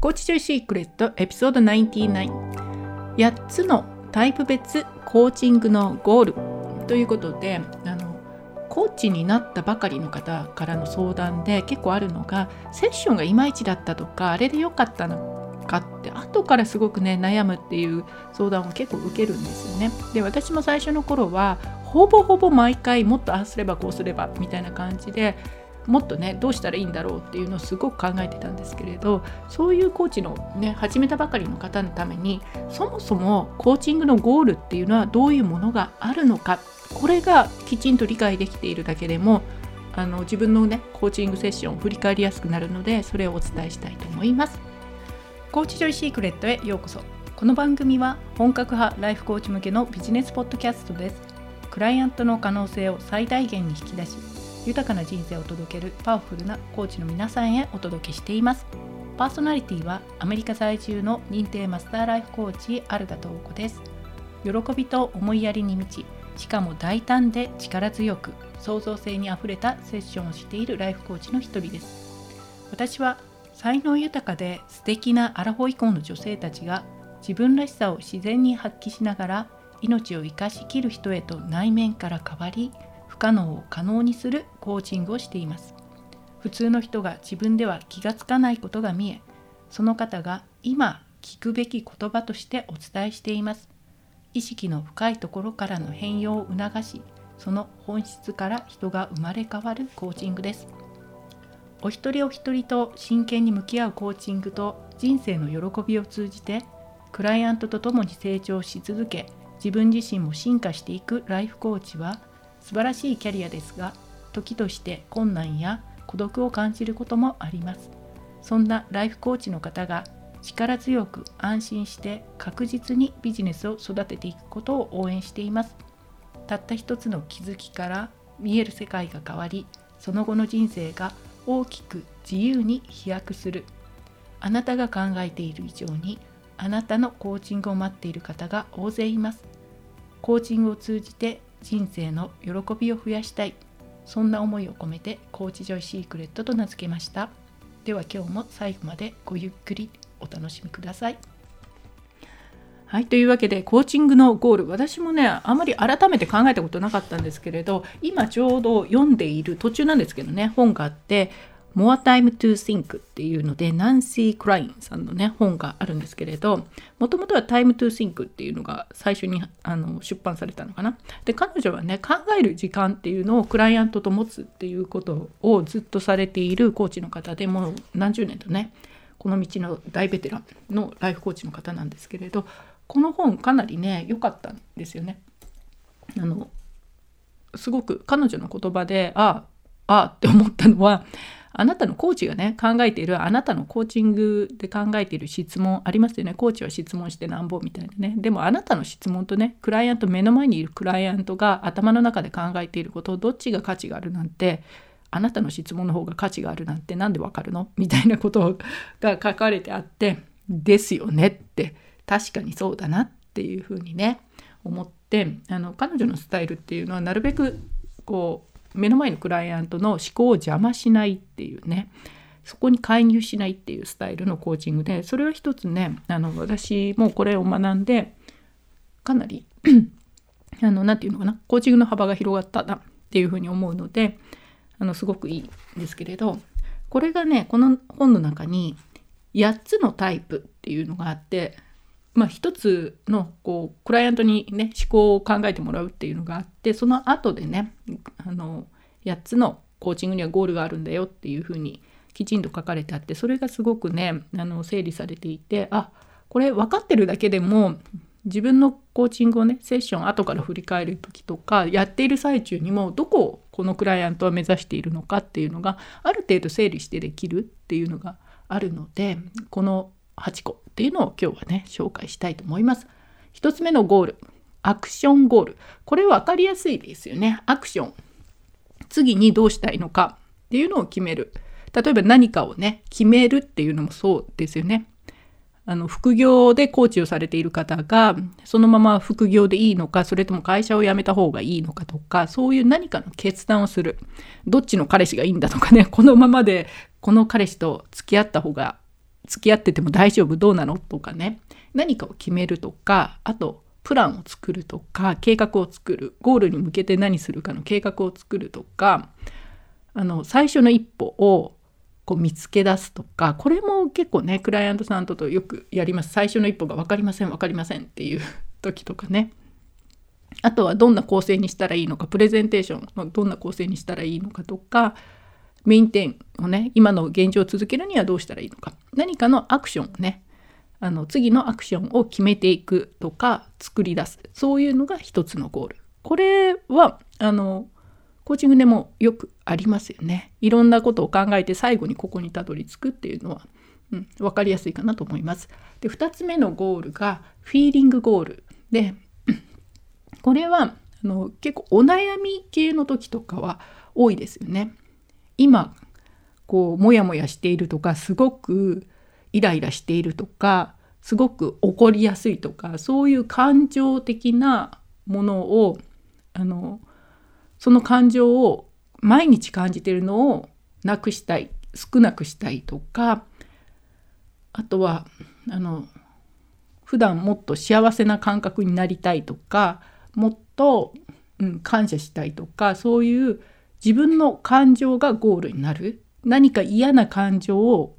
コーチジョイシークレットエピソード99 8つのタイプ別コーチングのゴールということであのコーチになったばかりの方からの相談で結構あるのがセッションがいまいちだったとかあれで良かったのかって後からすごくね悩むっていう相談を結構受けるんですよね。で私も最初の頃はほぼほぼ毎回もっとああすればこうすればみたいな感じでもっとねどうしたらいいんだろうっていうのをすごく考えてたんですけれどそういうコーチのね始めたばかりの方のためにそもそもコーチングのゴールっていうのはどういうものがあるのかこれがきちんと理解できているだけでもあの自分のねコーチングセッションを振り返りやすくなるのでそれをお伝えしたいと思います。コーチジョイシークレットへようこそ。この番組は本格派ライフコーチ向けのビジネスポッドキャストです。クライアントの可能性を最大限に引き出し豊かな人生を届けるパワフルなコーチの皆さんへお届けしています。パーソナリティはアメリカ在住の認定マスターライフコーチアルガトーコです。喜びと思いやりに満ちしかも大胆で力強く創造性にあふれたセッションをしているライフコーチの一人です。私は才能豊かで素敵なアラフォー以降の女性たちが自分らしさを自然に発揮しながら命を生かしきる人へと内面から変わり可能を可能にするコーチングをしています。普通の人が自分では気がつかないことが見えその方が今聞くべき言葉としてお伝えしています。意識の深いところからの変容を促しその本質から人が生まれ変わるコーチングです。お一人お一人と真剣に向き合うコーチングと人生の喜びを通じてクライアントと共に成長し続け自分自身も進化していくライフコーチは素晴らしいキャリアですが時として困難や孤独を感じることもあります。そんなライフコーチの方が力強く安心して確実にビジネスを育てていくことを応援しています。たった一つの気づきから見える世界が変わりその後の人生が大きく自由に飛躍する。あなたが考えている以上にあなたのコーチングを待っている方が大勢います。コーチングを通じて人生の喜びを増やしたい。そんな思いを込めてコーチジョイシークレットと名付けました。では今日も最後までごゆっくりお楽しみください。はい、というわけでコーチングのゴール。私もねあまり改めて考えたことなかったんですけれど今ちょうど読んでいる途中なんですけどね本があって「More Time to Think」っていうのでナンシー・クラインさんのね本があるんですけれどもともとは「Time to Think」っていうのが最初にあの出版されたのかな。で彼女はね考える時間っていうのをクライアントと持つっていうことをずっとされているコーチの方でもう何十年とねこの道の大ベテランのライフコーチの方なんですけれどこの本かなりね良かったんですよね。あのすごく彼女の言葉でああああって思ったのはあなたのコーチがね考えているあなたのコーチングで考えている質問ありますよね。コーチは質問してなんぼみたいなね。でもあなたの質問とねクライアント目の前にいるクライアントが頭の中で考えていることどっちが価値があるなんてあなたの質問の方が価値があるなんて何でわかるの？みたいなことが書かれてあってですよねって。確かにそうだなっていうふうにね思ってあの彼女のスタイルっていうのはなるべくこう目の前のクライアントの思考を邪魔しないっていうね。そこに介入しないっていうスタイルのコーチングでそれは一つねあの私もこれを学んでかなり あの何て言うのかなコーチングの幅が広がったなっていうふうに思うのであのすごくいいんですけれどこれがねこの本の中に8つのタイプっていうのがあってまあ一つのこうクライアントにね思考を考えてもらうっていうのがあってその後でねあの8つのコーチングにはゴールがあるんだよっていうふうにきちんと書かれてあってそれがすごくねあの整理されていてあこれ分かってるだけでも自分のコーチングをねセッション後から振り返る時とかやっている最中にもどこをこのクライアントは目指しているのかっていうのがある程度整理してできるっていうのがあるのでこの8個。っていうのを今日はね紹介したいと思います。1つ目のゴールアクションゴール。これ分かりやすいですよね。アクション。次にどうしたいのかっていうのを決める。例えば何かをね決めるっていうのもそうですよね。あの副業でコーチをされている方がそのまま副業でいいのかそれとも会社を辞めた方がいいのかとかそういう何かの決断をする。どっちの彼氏がいいんだとかねこのままでこの彼氏と付き合った方が付き合ってても大丈夫どうなの？とかね。何かを決めるとかあとプランを作るとか計画を作るゴールに向けて何するかの計画を作るとかあの最初の一歩をこう見つけ出すとかこれも結構ねクライアントさんととよくやります。最初の一歩が分かりません分かりませんっていう 時とかね。あとはどんな構成にしたらいいのかプレゼンテーションのどんな構成にしたらいいのかとかメインテンをね今の現状を続けるにはどうしたらいいのか。何かのアクションをねあの次のアクションを決めていくとか作り出す。そういうのが一つのゴール。これはあのコーチングでもよくありますよね。いろんなことを考えて最後にここにたどり着くっていうのは、うん、分かりやすいかなと思います。で2つ目のゴールがフィーリングゴールでこれはあの結構お悩み系の時とかは多いですよね。今こうモヤモヤしているとかすごくイライラしているとかすごく怒りやすいとかそういう感情的なものをあのその感情を毎日感じてるのをなくしたい少なくしたいとかあとはあの普段もっと幸せな感覚になりたいとかもっと、うん、感謝したいとかそういう自分の感情がゴールになる何か嫌な感情を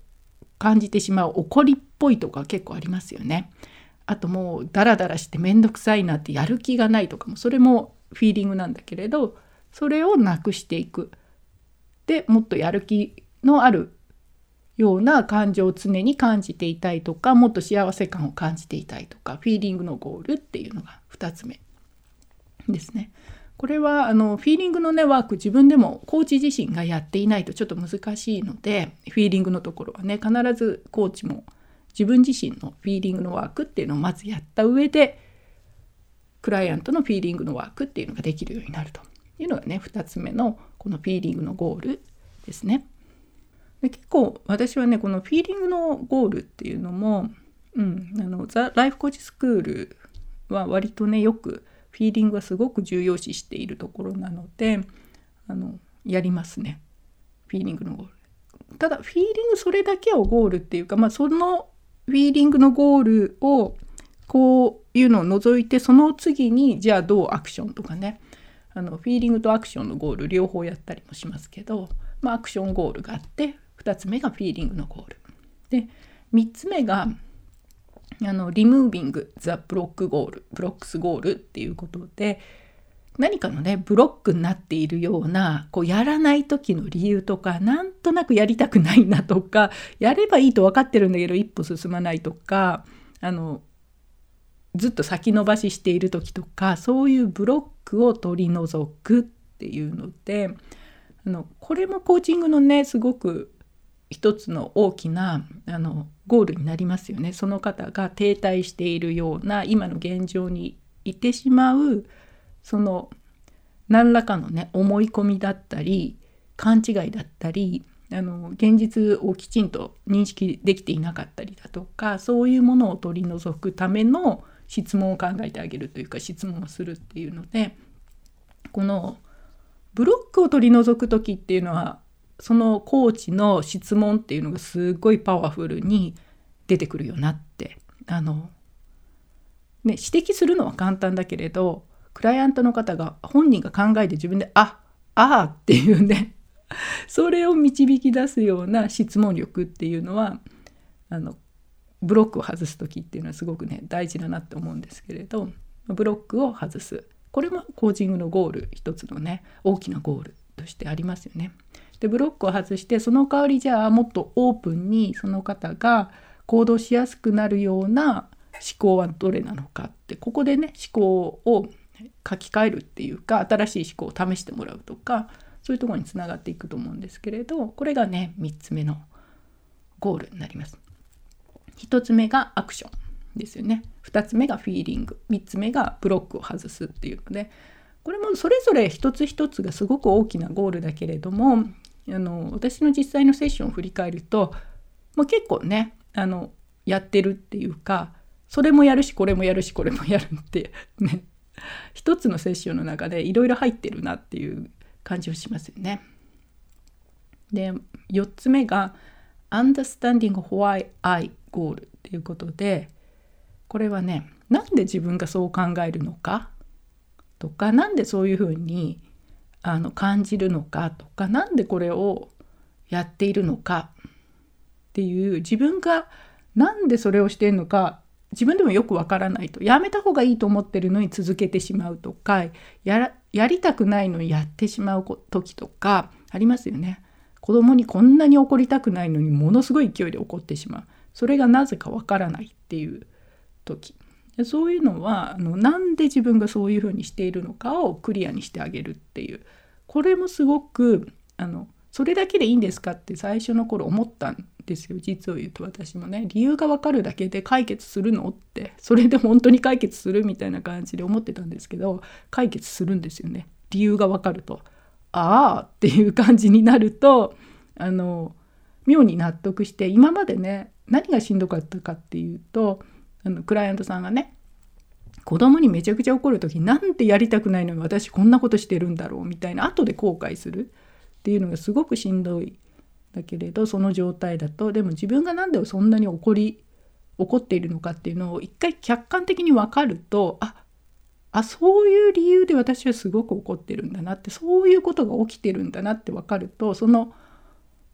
感じてしまう怒りっぽいとか結構ありますよね。あともうダラダラして面倒くさいなってやる気がないとかもそれもフィーリングなんだけれどそれをなくしていく。でもっとやる気のあるような感情を常に感じていたいとかもっと幸せ感を感じていたいとかフィーリングのゴールっていうのが2つ目ですね。これはあのフィーリングのねワーク自分でもコーチ自身がやっていないとちょっと難しいのでフィーリングのところはね必ずコーチも自分自身のフィーリングのワークっていうのをまずやった上でクライアントのフィーリングのワークっていうのができるようになるというのがね2つ目のこのフィーリングのゴールですね。で結構私はねこのフィーリングのゴールっていうのも、うん、あのザ・ライフコーチスクールは割とねよくフィーリングはすごく重要視しているところなのであのやりますね。フィーリングのゴール。ただフィーリングそれだけをゴールっていうか、まあ、そのフィーリングのゴールをこういうのを除いてその次にじゃあどうアクションとかね。あのフィーリングとアクションのゴール両方やったりもしますけど、まあ、アクションゴールがあって2つ目がフィーリングのゴール。で3つ目があのリムービング・ザ・ブロックゴールブロックスゴールっていうことで何かのねブロックになっているようなこうやらない時の理由とかなんとなくやりたくないなとかやればいいと分かってるんだけど一歩進まないとかあのずっと先延ばししている時とかそういうブロックを取り除くっていうのであのこれもコーチングのねすごく一つの大きなあのゴールになりますよね。その方が停滞しているような今の現状にいてしまうその何らかのね思い込みだったり勘違いだったりあの現実をきちんと認識できていなかったりだとかそういうものを取り除くための質問を考えてあげるというか質問をするっていうのでこのブロックを取り除く時っていうのはそのコーチの質問っていうのがすごいパワフルに出てくるよなってあの、ね、指摘するのは簡単だけれどクライアントの方が本人が考えて自分で「あああ」っていうね それを導き出すような質問力っていうのはあのブロックを外す時っていうのはすごくね大事だなって思うんですけれどブロックを外すこれもコーチングのゴール一つのね大きなゴールとしてありますよね。でブロックを外してその代わりじゃあもっとオープンにその方が行動しやすくなるような思考はどれなのかってここでね思考を書き換えるっていうか新しい思考を試してもらうとかそういうところにつながっていくと思うんですけれどこれがね3つ目のゴールになります。1つ目がアクションですよね2つ目がフィーリング3つ目がブロックを外すっていうのでこれもそれぞれ一つ一つがすごく大きなゴールだけれどもあの私の実際のセッションを振り返ると、まあ、結構ねあのやってるっていうかそれもやるしこれもやるしこれもやるって ね一つのセッションの中でいろいろ入ってるなっていう感じをしますよね。で4つ目が Understanding Why I Goal っていうことでこれはねなんで自分がそう考えるのかとか何でそういうふうにあの感じるのかとか何でこれをやっているのかっていう自分が何でそれをしてるのか自分でもよくわからないと。やめた方がいいと思ってるのに続けてしまうとかやりたくないのにやってしまう時とかありますよね。子供にこんなに怒りたくないのにものすごい勢いで怒ってしまう。それがなぜかわからないっていう時。そういうのはあのなんで自分がそういうふうにしているのかをクリアにしてあげるっていう。これもすごくあのそれだけでいいんですかって最初の頃思ったんですよ。実を言うと私もね。理由がわかるだけで解決するのって。それで本当に解決するみたいな感じで思ってたんですけど解決するんですよね。理由がわかると。ああっていう感じになるとあの妙に納得して今までね何がしんどかったかっていうとあのクライアントさんがね子供にめちゃくちゃ怒る時なんてやりたくないのに私こんなことしてるんだろうみたいな後で後悔するっていうのがすごくしんどい。だけれどその状態だとでも自分が何でそんなに怒り怒っているのかっていうのを一回客観的に分かるとああそういう理由で私はすごく怒ってるんだなってそういうことが起きてるんだなって分かるとその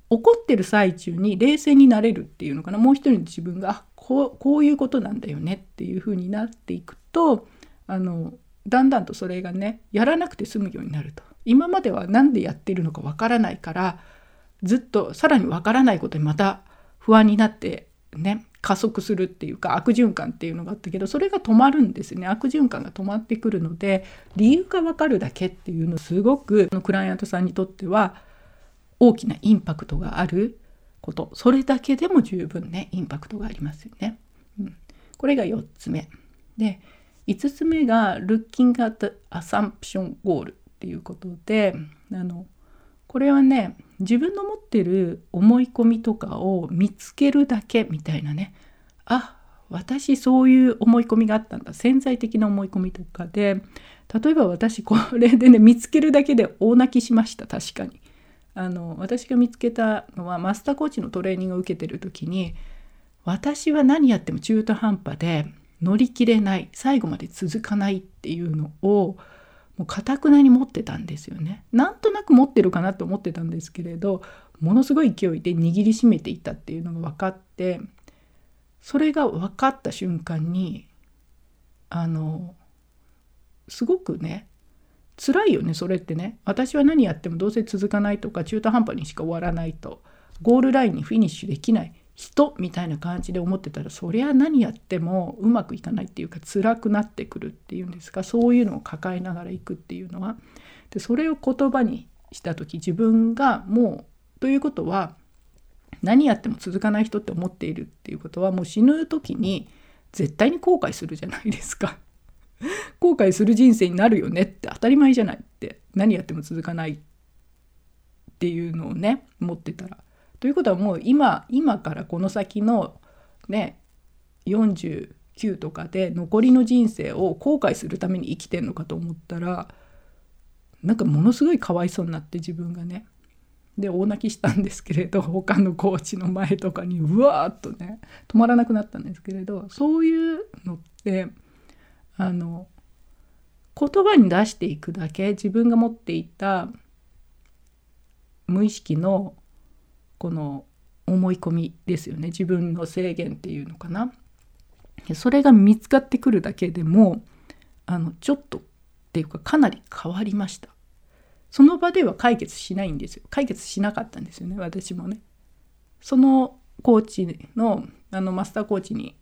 怒ってる最中に冷静になれるっていうのかな。もう一人の自分がこうこういうことなんだよねっていうふうになっていくとあのだんだんとそれがねやらなくて済むようになると。今までは何でやってるのかわからないからずっとさらにわからないことにまた不安になってね加速するっていうか悪循環っていうのがあったけどそれが止まるんですね。悪循環が止まってくるので理由がわかるだけっていうのすごくクライアントさんにとっては大きなインパクトがあること。それだけでも十分ねインパクトがありますよね。うん、これが4つ目。で5つ目が Looking at Assumption Goal っていうことであのこれはね自分の持ってる思い込みとかを見つけるだけみたいなね。あ私そういう思い込みがあったんだ。潜在的な思い込みとかで。例えば私これでね見つけるだけで大泣きしました確かに。あの私が見つけたのはマスターコーチのトレーニングを受けてる時に私は何やっても中途半端で乗り切れない最後まで続かないっていうのをもうかたくなに持ってたんですよね。なんとなく持ってるかなと思ってたんですけれどものすごい勢いで握りしめていたっていうのが分かってそれが分かった瞬間にあのすごくね辛いよねそれってね。私は何やってもどうせ続かないとか中途半端にしか終わらないと。ゴールラインにフィニッシュできない。人みたいな感じで思ってたらそりゃ何やってもうまくいかないっていうか辛くなってくるっていうんですか。そういうのを抱えながらいくっていうのは。でそれを言葉にした時自分がもうということは何やっても続かない人って思っているっていうことはもう死ぬ時に絶対に後悔するじゃないですか。後悔する人生になるよねって当たり前じゃないって何やっても続かないっていうのをね持ってたらということはもう今今からこの先のね49とかで残りの人生を後悔するために生きてんのかと思ったらなんかものすごいかわいそうになって自分がね。で大泣きしたんですけれど他のコーチの前とかにうわーっとね止まらなくなったんですけれどそういうのってあの言葉に出していくだけ自分が持っていた無意識のこの思い込みですよね。自分の制限っていうのかな。それが見つかってくるだけでもあのちょっとっていうかかなり変わりました。その場では解決しないんですよ。解決しなかったんですよね私もね。そのコーチのあのマスターコーチに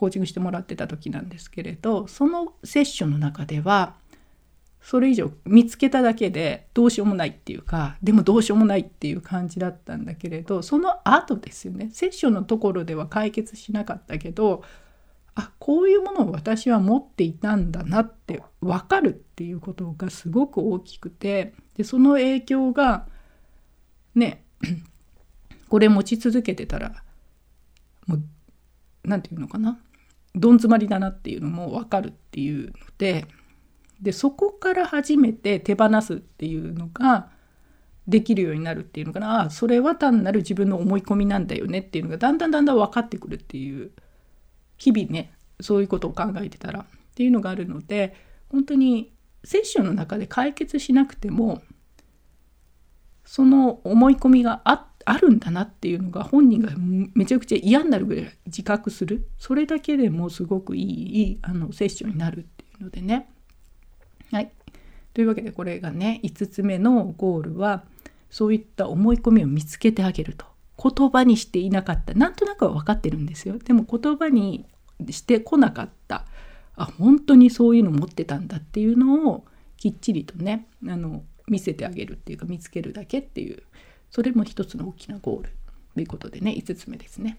コーチングしてもらってた時なんですけれどそのセッションの中ではそれ以上見つけただけでどうしようもないっていうかでもどうしようもないっていう感じだったんだけれどその後ですよねセッションのところでは解決しなかったけどあこういうものを私は持っていたんだなって分かるっていうことがすごく大きくてでその影響がねこれ持ち続けてたらもう何て言うのかなどん詰まりだなっていうのも分かるっていうのででそこから初めて手放すっていうのができるようになるっていうのかな。あそれは単なる自分の思い込みなんだよねっていうのがだんだんだんだん分かってくるっていう日々ねそういうことを考えてたらっていうのがあるので本当にセッションの中で解決しなくてもその思い込みがあっあるんだなっていうのが本人がめちゃくちゃ嫌になるぐらい自覚する。それだけでもすごくいいあのセッションになるっていうのでね。はい。というわけでこれがね5つ目のゴールはそういった思い込みを見つけてあげると。言葉にしていなかった。なんとなくは分かってるんですよ。でも言葉にしてこなかった。あ本当にそういうの持ってたんだっていうのをきっちりとねあの見せてあげるっていうか見つけるだけっていうそれも一つの大きなゴールということでね5つ目ですね。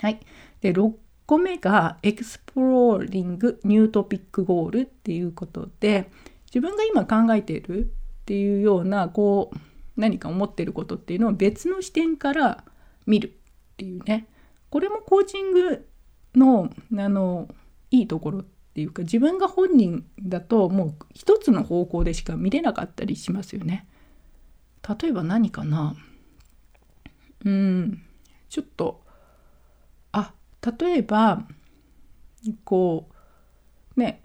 はい、で6個目が Exploring New Topic Goal っていうことで自分が今考えているっていうようなこう何か思ってることっていうのを別の視点から見るっていうねこれもコーチングのあのいいところっていうか自分が本人だともう一つの方向でしか見れなかったりしますよね。例えば何かな？うんちょっとあ例えばこうね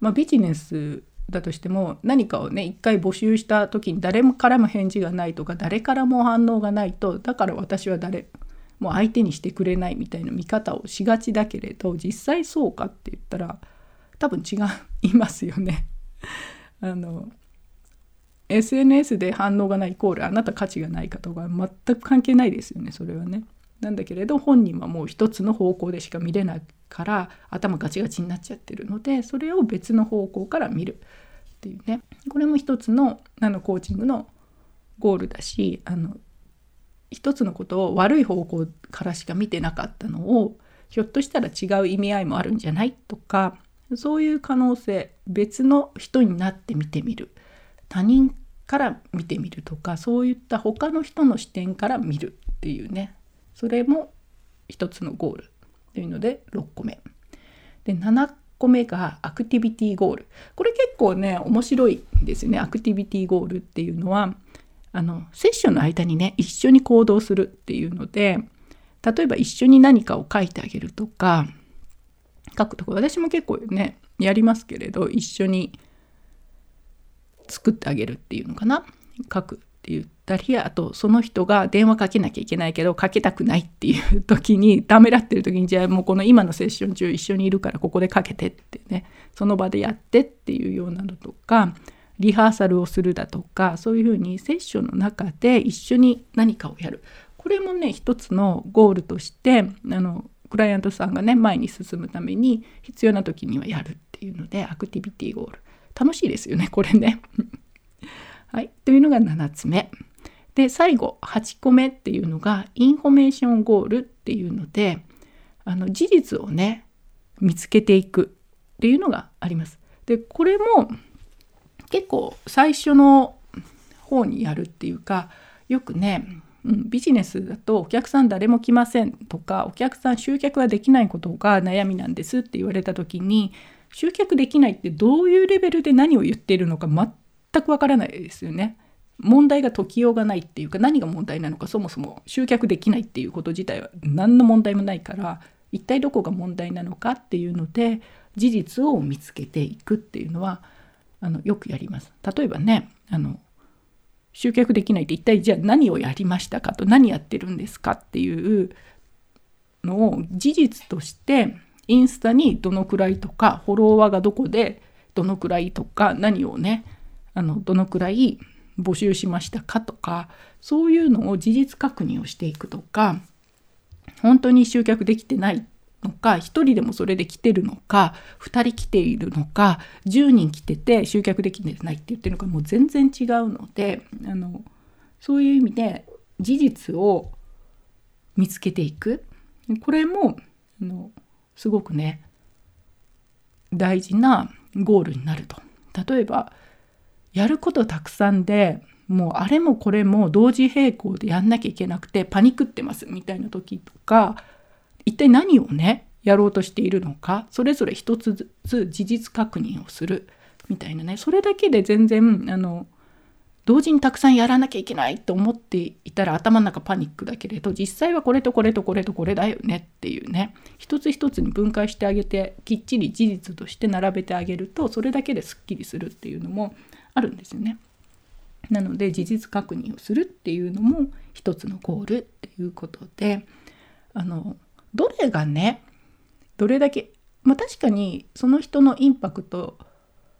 まあビジネスだとしても何かをね一回募集した時に誰からも返事がないとか誰からも反応がないとだから私は誰もう相手にしてくれないみたいな見方をしがちだけれど実際そうかって言ったら多分違いますよね。あの SNS で反応がないイコールあなた価値がないかとか全く関係ないですよねそれはね。なんだけれど本人はもう一つの方向でしか見れないから頭ガチガチになっちゃってるのでそれを別の方向から見るっていうねこれも一つのあのコーチングのゴールだしあの一つのことを悪い方向からしか見てなかったのをひょっとしたら違う意味合いもあるんじゃないとかそういう可能性別の人になって見てみる他人から見てみるとかそういった他の人の視点から見るっていうね。それも一つのゴールというので6個目。で7個目がアクティビティゴール。これ結構ね面白いんですよね。アクティビティゴールっていうのはあのセッションの間にね一緒に行動するっていうので例えば一緒に何かを書いてあげるとか書くとこ私も結構ねやりますけれど一緒に作ってあげるっていうのかな？書くって言ったりあとその人が電話かけなきゃいけないけどかけたくないっていう時にためらってる時にじゃあもうこの今のセッション中一緒にいるからここでかけてってね。その場でやってっていうようなのとかリハーサルをするだとかそういうふうにセッションの中で一緒に何かをやる。これもね一つのゴールとしてあのクライアントさんがね前に進むために必要な時にはやるっていうのでアクティビティゴール。楽しいですよねこれね。はい、というのが7つ目。で最後8個目っていうのがインフォメーションゴールっていうのであの事実をね見つけていくっていうのがあります。でこれも結構最初の方にやるっていうかよくね、うん、ビジネスだとお客さん誰も来ませんとかお客さん集客ができないことが悩みなんですって言われた時に集客できないってどういうレベルで何を言っているのか全くわからないですよね。問題が解きようがないっていうか何が問題なのかそもそも集客できないっていうこと自体は何の問題もないから一体どこが問題なのかっていうので事実を見つけていくっていうのはあのよくやります。例えばねあの集客できないって一体じゃあ何をやりましたかと何やってるんですかっていうのを事実としてインスタにどのくらいとかフォロワーがどこでどのくらいとか何をねあのどのくらい募集しましたかとかそういうのを事実確認をしていくとか本当に集客できてないのか1人でもそれで来てるのか2人来ているのか10人来てて集客できてないって言ってるのかもう全然違うのであのそういう意味で事実を見つけていく。これもあのすごくね大事なゴールになると。例えばやることたくさんでもうあれもこれも同時並行でやんなきゃいけなくてパニクってますみたいな時とか一体何をねやろうとしているのかそれぞれ一つずつ事実確認をするみたいなねそれだけで全然あの同時にたくさんやらなきゃいけないと思っていたら頭の中パニックだけれど実際はこれとこれとこれとこれだよねっていうね一つ一つに分解してあげてきっちり事実として並べてあげるとそれだけですっきりするっていうのもあるんですよね。なので事実確認をするっていうのも一つのゴールっていうことであのどれがねどれだけまあ確かにその人のインパクト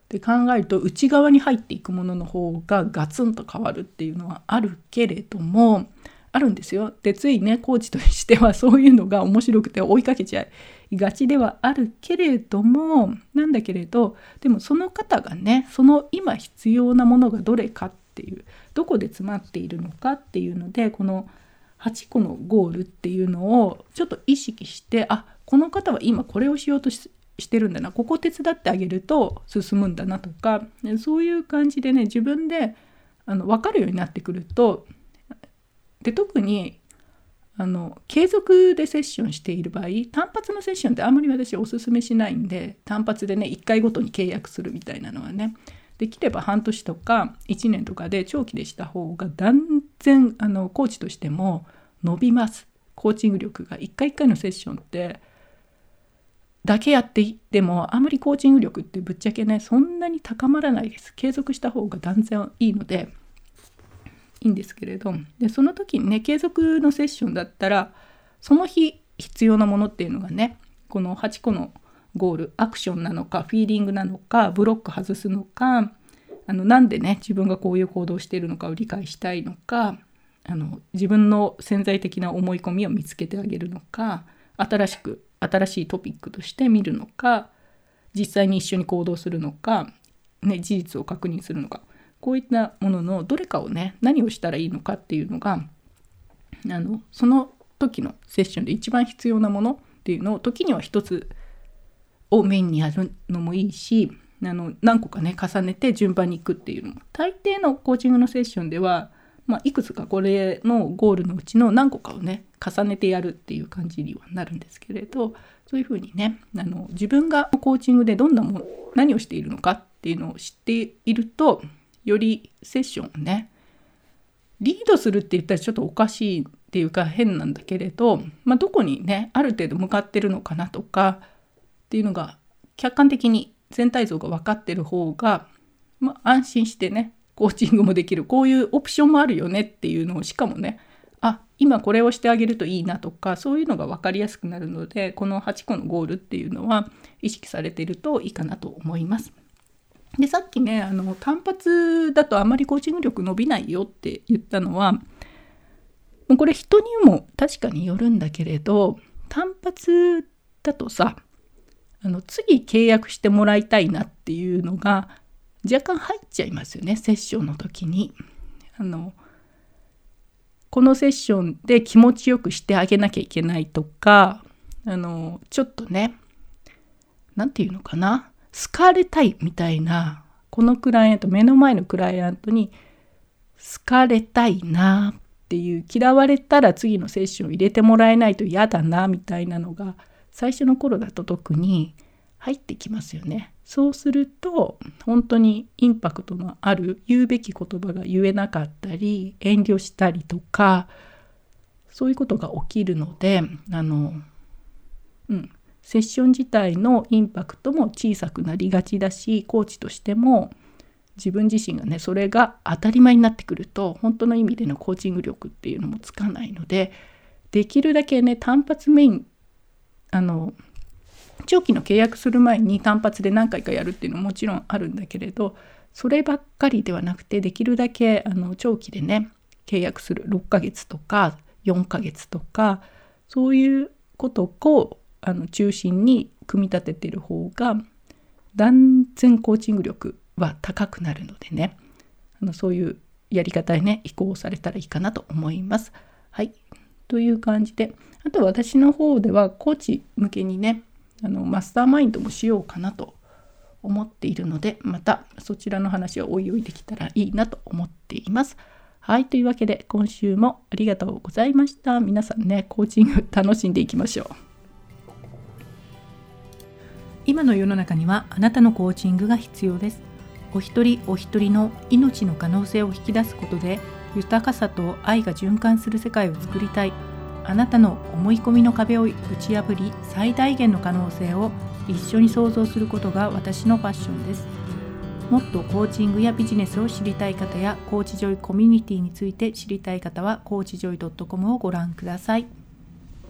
で考えると内側に入っていくものの方がガツンと変わるっていうのはあるけれどもあるんですよ。でついねコーチとしてはそういうのが面白くて追いかけちゃいがちではあるけれどもなんだけれどでもその方がねその今必要なものがどれかっていうどこで詰まっているのかっていうのでこの8個のゴールっていうのをちょっと意識してあこの方は今これをしようとししてるんだな。ここ手伝ってあげると進むんだなとか。そういう感じでね自分であの分かるようになってくるとで特にあの継続でセッションしている場合単発のセッションってあんまり私おすすめしないんで単発でね1回ごとに契約するみたいなのはねできれば半年とか1年とかで長期でした方が断然あのコーチとしても伸びます。コーチング力が1回1回のセッションってだけやっていってもあまりコーチング力ってぶっちゃけねそんなに高まらないです。継続した方が断然いいのでいいんですけれどでその時にね継続のセッションだったらその日必要なものっていうのがねこの8個のゴールアクションなのかフィーリングなのかブロック外すのかあのなんでね自分がこういう行動しているのかを理解したいのかあの自分の潜在的な思い込みを見つけてあげるのか新しく新しいトピックとして見るのか実際に一緒に行動するのか、ね、事実を確認するのかこういったもののどれかをね何をしたらいいのかっていうのがあのその時のセッションで一番必要なものっていうのを時には一つをメインにやるのもいいしあの何個かね重ねて順番にいくっていうのも。大抵のコーチングのセッションではまあ、いくつかこれのゴールのうちの何個かをね重ねてやるっていう感じにはなるんですけれどそういうふうにねあの自分がコーチングでどんなも何をしているのかっていうのを知っているとよりセッションをねリードするって言ったらちょっとおかしいっていうか変なんだけれど、まあ、どこにねある程度向かってるのかなとかっていうのが客観的に全体像が分かってる方が、まあ、安心してねコーチングもできるこういうオプションもあるよねっていうのをしかもねあ今これをしてあげるといいなとかそういうのが分かりやすくなるのでこの8個のゴールっていうのは意識されているといいかなと思います。でさっきねあの単発だとあまりコーチング力伸びないよって言ったのはこれ人にも確かによるんだけれど単発だとさあの次契約してもらいたいなっていうのが若干入っちゃいますよねセッションの時に。あのこのセッションで気持ちよくしてあげなきゃいけないとかあのちょっとね何て言うのかな好かれたいみたいなこのクライアント目の前のクライアントに好かれたいなっていう嫌われたら次のセッション入れてもらえないと嫌だなみたいなのが最初の頃だと特に入ってきますよね。そうすると本当にインパクトのある言うべき言葉が言えなかったり遠慮したりとかそういうことが起きるのであの、うん、セッション自体のインパクトも小さくなりがちだしコーチとしても自分自身がねそれが当たり前になってくると本当の意味でのコーチング力っていうのもつかないのでできるだけね単発メインあの長期の契約する前に単発で何回かやるっていうのももちろんあるんだけれどそればっかりではなくてできるだけあの長期でね契約する6ヶ月とか4ヶ月とかそういうことをあの中心に組み立ててる方が断然コーチング力は高くなるのでねあのそういうやり方にね移行されたらいいかなと思います。はいという感じであと私の方ではコーチ向けにねあのマスターマインドもしようかなと思っているのでまたそちらの話はおいおいできたらいいなと思っています。はいというわけで今週もありがとうございました。皆さんねコーチング楽しんでいきましょう。今の世の中にはあなたのコーチングが必要です。お一人お一人の命の可能性を引き出すことで豊かさと愛が循環する世界を作りたいあなたの思い込みの壁を打ち破り最大限の可能性を一緒に創造することが私のファッションですもっとコーチングやビジネスを知りたい方やコーチジョイコミュニティについて知りたい方はコーチジョイ .com をご覧ください。